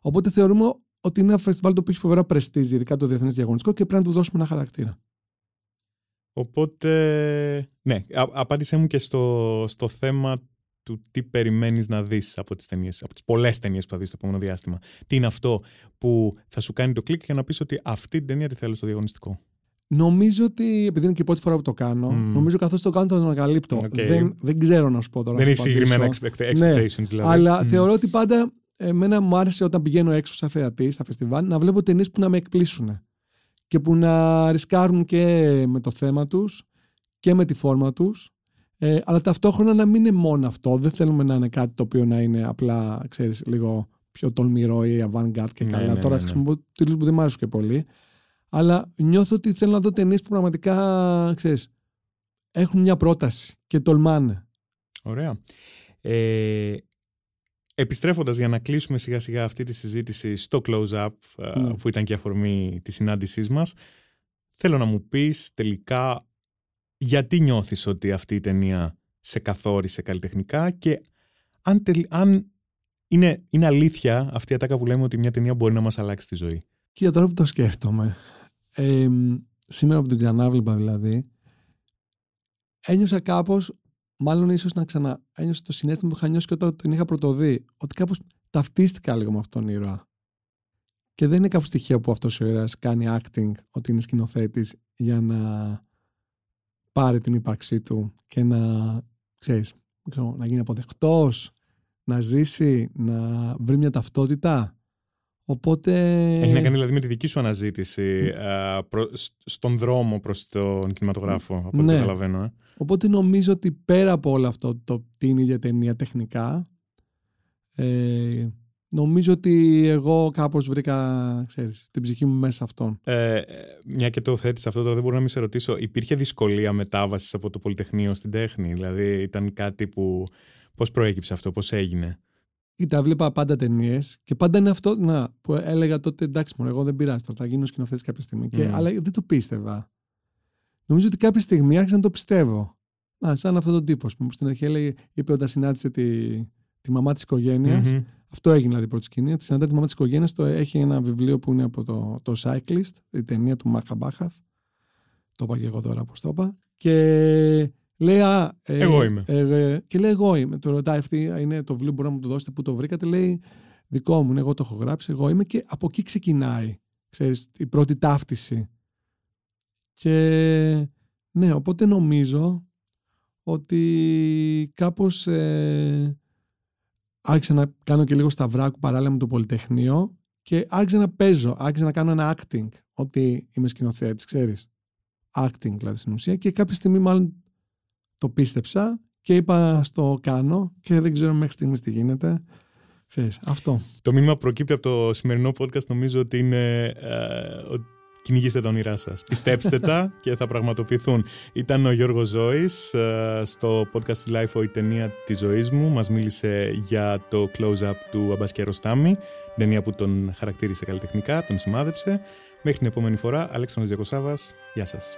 Οπότε θεωρούμε ότι είναι ένα φεστιβάλ το οποίο έχει φοβερά πρεστίζ, ειδικά το διεθνές διαγωνιστικό και πρέπει να του δώσουμε ένα χαρακτήρα.
Οπότε, ναι, απάντησέ μου και στο, στο θέμα του τι περιμένεις να δεις από τις ταινίες, από τις πολλές ταινίες που θα δεις στο επόμενο διάστημα. Τι είναι αυτό που θα σου κάνει το κλικ για να πεις ότι αυτή την ταινία τη θέλω στο διαγωνιστικό;
Νομίζω ότι, επειδή είναι και η πρώτη φορά που το κάνω, mm. νομίζω καθώς το κάνω θα τον ανακαλύπτω. Okay. Δεν, δεν ξέρω να σου πω τώρα.
Δεν έχει συγκεκριμένα expectations ναι. δηλαδή.
Αλλά mm. θεωρώ ότι πάντα εμένα μου άρεσε όταν πηγαίνω έξω σαν θεατή στα φεστιβάλ να βλέπω ταινίες που να με εκπλήσουν και που να ρισκάρουν και με το θέμα τους και με τη φόρμα τους. Ε, αλλά ταυτόχρονα να μην είναι μόνο αυτό. Δεν θέλουμε να είναι κάτι το οποίο να είναι απλά, ξέρεις, λίγο πιο τολμηρό ή avant-garde και ναι, καλά. Ναι, Τώρα ναι, ναι. χρησιμοποιώ τίτλους που δεν μου άρεσουν και πολύ αλλά νιώθω ότι θέλω να δω ταινίες που πραγματικά, ξέρεις, έχουν μια πρόταση και τολμάνε.
Ωραία. Ε, επιστρέφοντας για να κλείσουμε σιγά σιγά αυτή τη συζήτηση στο close-up ναι. που ήταν και αφορμή της συνάντησής μας θέλω να μου πεις τελικά γιατί νιώθεις ότι αυτή η ταινία σε καθόρισε καλλιτεχνικά και αν, αν είναι, είναι αλήθεια αυτή η ατάκα που λέμε ότι μια ταινία μπορεί να μας αλλάξει τη ζωή;
Και τώρα που το σκέφτομαι ε, σήμερα που την ξανάβλεπα δηλαδή, ένιωσα κάπως, μάλλον ίσως να ξανά, ένιωσα το συνέστημα που είχα νιώσει και όταν την είχα πρωτοδεί, ότι κάπως ταυτίστηκα λίγο με αυτόν τον ήρωα. Και δεν είναι κάπου στοιχείο που αυτός ο ήρωας κάνει acting, ότι είναι σκηνοθέτης για να πάρει την ύπαρξή του και να, ξέρεις, να γίνει αποδεκτός, να ζήσει, να βρει μια ταυτότητα. Οπότε...
Έχει να κάνει δηλαδή με τη δική σου αναζήτηση προ, στον δρόμο προς τον κινηματογράφο, από ό,τι ναι. καταλαβαίνω. Ε.
Οπότε νομίζω ότι πέρα από όλο αυτό το τι είναι η ίδια ταινία τεχνικά, ε, νομίζω ότι εγώ κάπως βρήκα, ξέρεις, την ψυχή μου μέσα σε αυτόν.
Ε, μια και το θέτεις αυτό, τώρα δεν μπορώ να μην σε ρωτήσω, υπήρχε δυσκολία μετάβασης από το Πολυτεχνείο στην τέχνη, δηλαδή ήταν κάτι που... Πώς προέκυψε αυτό, πώς έγινε;
Κοίτα, βλέπα πάντα ταινίες και πάντα είναι αυτό να, που έλεγα τότε εντάξει, μόνο εγώ δεν πειράζει τώρα, θα γίνω σκηνοθέτης κάποια στιγμή. Και, αλλά δεν το πίστευα. Νομίζω ότι κάποια στιγμή άρχισα να το πιστεύω. Να, σαν αυτόν τον τύπο που στην αρχή έλεγε, είπε όταν συνάντησε τη, τη μαμά της οικογένειας. Mm-hmm. Αυτό έγινε δηλαδή πρώτη σκηνή. Ότι συναντάει τη μαμά της οικογένειας. Έχει ένα βιβλίο που είναι από το, το Cyclist, η ταινία του Μάχα Μπάχαθ. Το είπα και εγώ τώρα πώς το είπα. Και Λέει, α,
ε, εγώ είμαι.
Ε, ε, και λέει, εγώ είμαι. Του ρωτάει, αυτή είναι το βιβλίο, μπορεί να μου το δώσετε, πού το βρήκατε. Λέει, δικό μου, εγώ το έχω γράψει, εγώ είμαι. Και από εκεί ξεκινάει, ξέρεις, η πρώτη ταύτιση. Και ναι, οπότε νομίζω ότι κάπως ε, άρχισα να κάνω και λίγο σταυράκου παράλληλα με το Πολυτεχνείο και άρχισα να παίζω, άρχισα να κάνω ένα acting, ότι είμαι σκηνοθέτης, ξέρεις. Acting δηλαδή στην ουσία και κάποια στιγμή μάλλον το πίστεψα και είπα στο κάνω και δεν ξέρω μέχρι στιγμής τι γίνεται. Ξέρεις, αυτό.
Το μήνυμα προκύπτει από το σημερινό podcast νομίζω ότι είναι ε, κυνηγήστε τα όνειρά σας. Πιστέψτε τα και θα πραγματοποιηθούν. Ήταν ο Γιώργος Ζώης ε, στο podcast της Life η ταινία της ζωής μου. Μας μίλησε για το close-up του Αμπάσκε Ροστάμι, ταινία που τον χαρακτήρισε καλλιτεχνικά, τον σημάδεψε. Μέχρι την επόμενη φορά, Αλέξανδρος Διακοσάβας. Γεια σας.